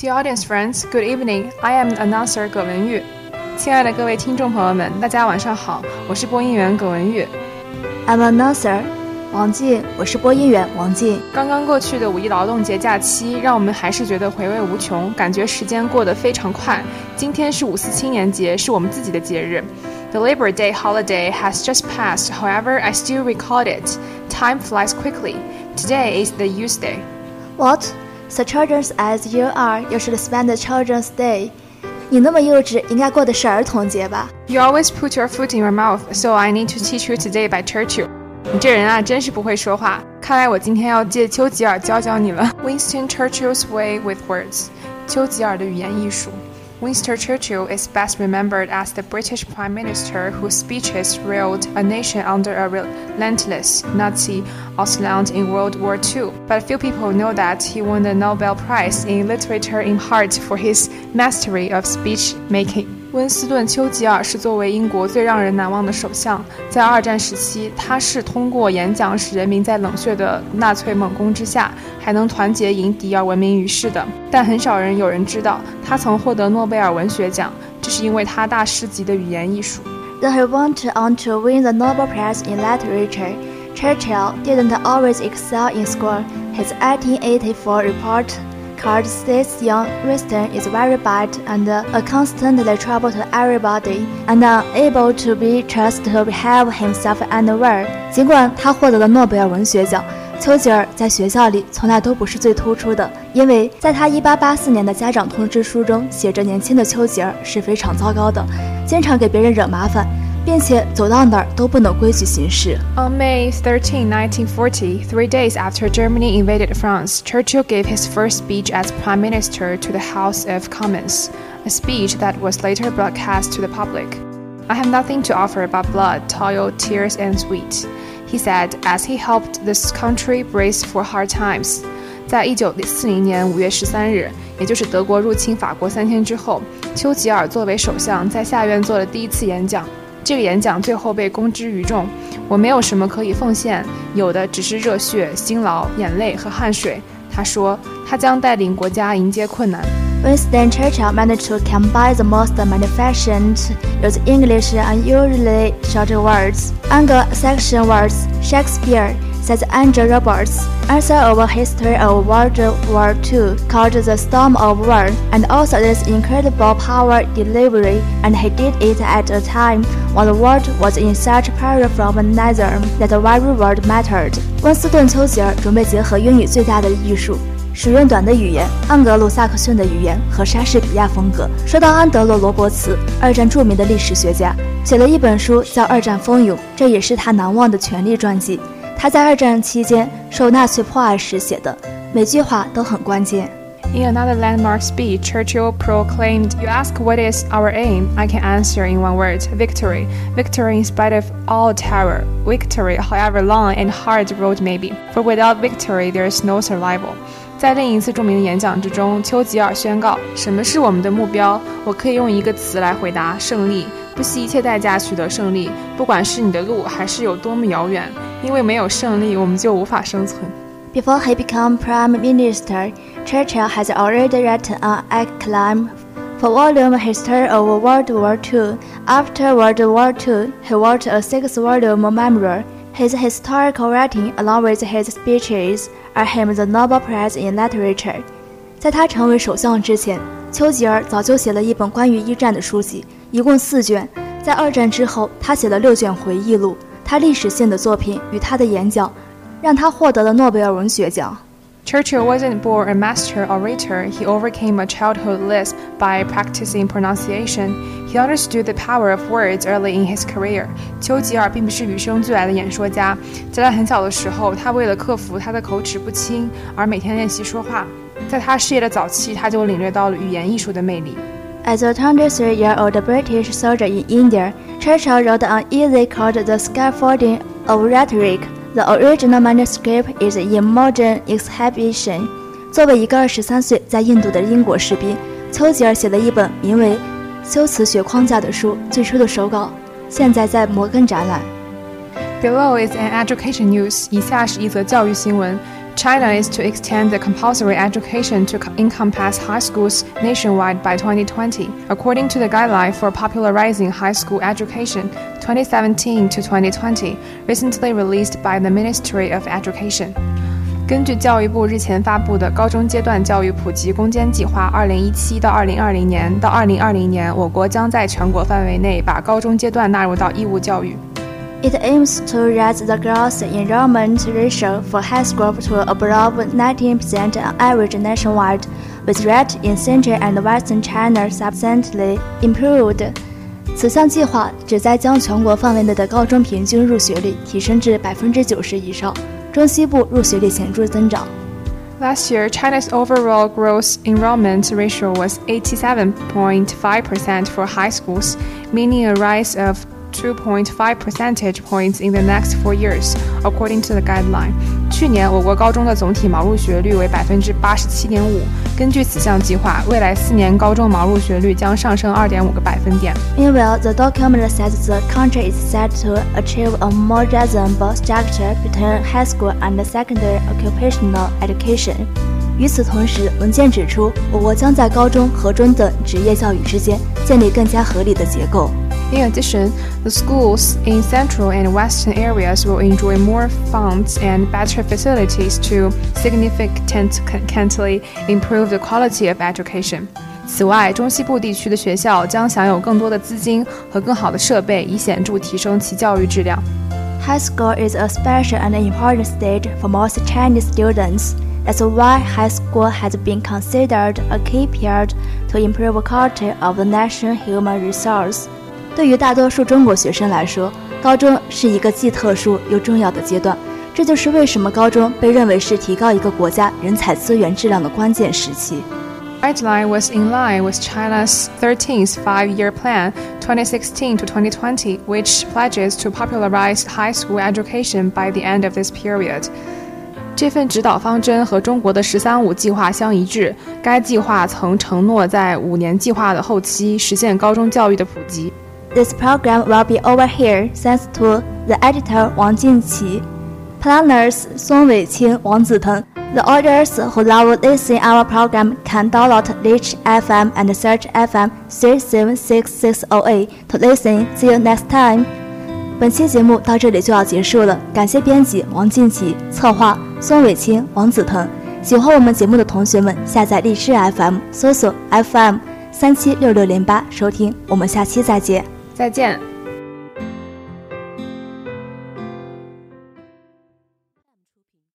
Dear audience friends, good evening. I am announcer 葛文玉。亲爱的各位听众朋友们，大家晚上好，我是播音员葛文玉。I'm announcer 王静，我是播音员王静。刚刚过去的五一劳动节假期，让我们还是觉得回味无穷，感觉时间过得非常快。今天是五四青年节，是我们自己的节日。The Labor Day holiday has just passed. However, I still recall it. Time flies quickly. Today is the Youth Day. What? The children's as you are, you should spend the Children's Day. 你那么幼稚，应该过的是儿童节吧？You always put your foot in your mouth, so I need to teach you today by Churchill. 你这人啊，真是不会说话。看来我今天要借丘吉尔教教你了。Winston Churchill's way with words，丘吉尔的语言艺术。 Winston Churchill is best remembered as the British Prime Minister whose speeches railed a nation under a relentless Nazi onslaught in World War II. But few people know that he won the Nobel Prize in Literature in part for his mastery of speech making. 温斯顿·丘吉尔是作为英国最让人难忘的首相。在二战时期，他是通过演讲使人民在冷血的纳粹猛攻之下还能团结迎敌而闻名于世的。但很少人有人知道，他曾获得诺贝尔文学奖，这是因为他大师级的语言艺术。Though he went on to win the Nobel Prize in Literature, Churchill didn't always excel in school. His 1884 report called this young Winston is very bad and a constantly trouble to everybody and unable to be trusted to behave himself and well。尽管他获得了诺贝尔文学奖，丘吉尔在学校里从来都不是最突出的，因为在他1884年的家长通知书中写着，年轻的丘吉尔是非常糟糕的，经常给别人惹麻烦。并且走到哪儿都不能规矩行事。On May 13, 1940, three days after Germany invaded France, Churchill gave his first speech as Prime Minister to the House of Commons, a speech that was later broadcast to the public. I have nothing to offer but blood, toil, tears, and sweat, he said as he helped this country brace for hard times. 在一九四零年五月十三日，也就是德国入侵法国三天之后，丘吉尔作为首相在下院做了第一次演讲。 这个演讲最后被公之于众。我没有什么可以奉献，有的只是热血、辛劳、眼泪和汗水。他说，他将带领国家迎接困难。Winston Churchill managed to combine the most magnificent use English and usually short words, Anglo-Saxon words, Shakespeare says Andrew Roberts, author of a history of World War II, called The Storm of War, and also this incredible power delivery, and he did it at a time when the world was in such peril from another that every word mattered. 温斯顿·丘吉尔准备结合英语最大的艺术。使用短的语言、盎格鲁撒克逊的语言和莎士比亚风格。说到安德罗·罗伯茨，二战着名的历史学家，写了一本书叫《二战风涌》，这也是他难忘的权力传记。 他在二战期间受纳粹迫害时写的，每句话都很关键。In another landmark speech, Churchill proclaimed, You ask what is our aim? I can answer in one word victory. Victory in spite of all terror. Victory, however long and hard the road may be. For without victory, there is no survival. 在另一次着名的演讲之中，丘吉尔宣告：“什么是我们的目标？我可以用一个词来回答：胜利。 不惜一切代价取得胜利，不管是你的路还是有多么遥远。”因为没有胜利，我们就无法生存。Before he became prime minister, Churchill has already written an acclaimed four-volume history of World War II. After World War II, he wrote a six-volume memoir. His historical writing, along with his speeches, earned him the Nobel Prize in Literature. 在他成为首相之前，丘吉尔早就写了一本关于一战的书籍， 一共四卷。在二战之后，他写了六卷回忆录。他历史性的作品与他的演讲，让他获得了诺贝尔文学奖。Churchill wasn't born a master orator. He overcame a childhood lisp by practicing pronunciation. He understood the power of words early in his career. 丘吉尔并不是与生俱来的演说家，在他很小的时候，他为了克服他的口齿不清而每天练习说话。在他事业的早期，他就领略到了语言艺术的魅力。As a 23-year-old British soldier in India, Churchill wrote an essay called The Scaffolding of Rhetoric. The original manuscript is in modern exhibition. 作为一个二十三岁在印度的英国士兵，丘吉尔写了一本名为《修辞学框架》的书，最初的手稿现在在摩根展览。Below is an education news. 以下是一则教育新闻。China is to extend the compulsory education to encompass high schools nationwide by 2020, according to the guideline for popularizing high school education 2017 to 2020, recently released by the Ministry of Education. 根据教育部日前发布的高中阶段教育普及攻坚计划 （2017 到2020年），到2020年，我国将在全国范围内把高中阶段纳入到义务教育。 It aims to raise the gross enrollment ratio for high school to above 19% on average nationwide, with rate in Central and Western China substantially improved. 此项计划旨在将全国范围内的高中平均入学率提升至百分之九十以上，中西部入学率显着增长。Last year, China's overall gross enrollment ratio was 87.5% for high schools, meaning a rise of 2.5 percentage points in the next four years, according to the guideline. 去年我国高中的总体毛入学率为百分之八十七点五。根据此项计划，未来四年高中毛入学率将上升二点五个百分点。Meanwhile, the document says the country is set to achieve a more reasonable structure between high school and secondary occupational education. 与此同时，文件指出，我国将在高中和中等职业教育之间建立更加合理的结构。 In addition, the schools in central and western areas will enjoy more funds and better facilities to significantly improve the quality of education. 此外，中西部地区的学校将享有更多的资金和更好的设备，以显着提升其教育质量。High school is a special and important stage for most Chinese students. That's why high school has been considered a key period to improve quality of the national human resource. 对于大多数中国学生来说，高中是一个既特殊又重要的阶段。这就是为什么高中被认为是提高一个国家人才资源质量的关键时期。Guideline was in line with China's 13th Five-Year Plan 2016 to 2020, which pledges to popularize high school education by the end of this period. 这份指导方针和中国的“十三五”计划相一致。该计划曾承诺在五年计划的后期实现高中教育的普及。This program will be over here thanks to the editor Wang Jinqi, planners Song Weiqing, Wang Ziteng. The audience who love listening our program can download Reach FM and search FM 376608 to listen. See you next time. 本期节目到这里就要结束了，感谢编辑王静琪，策划孙伟清、王子腾。喜欢我们节目的同学们，下载荔枝 FM，搜索 FM 三七六六零八收听。我们下期再见。再见。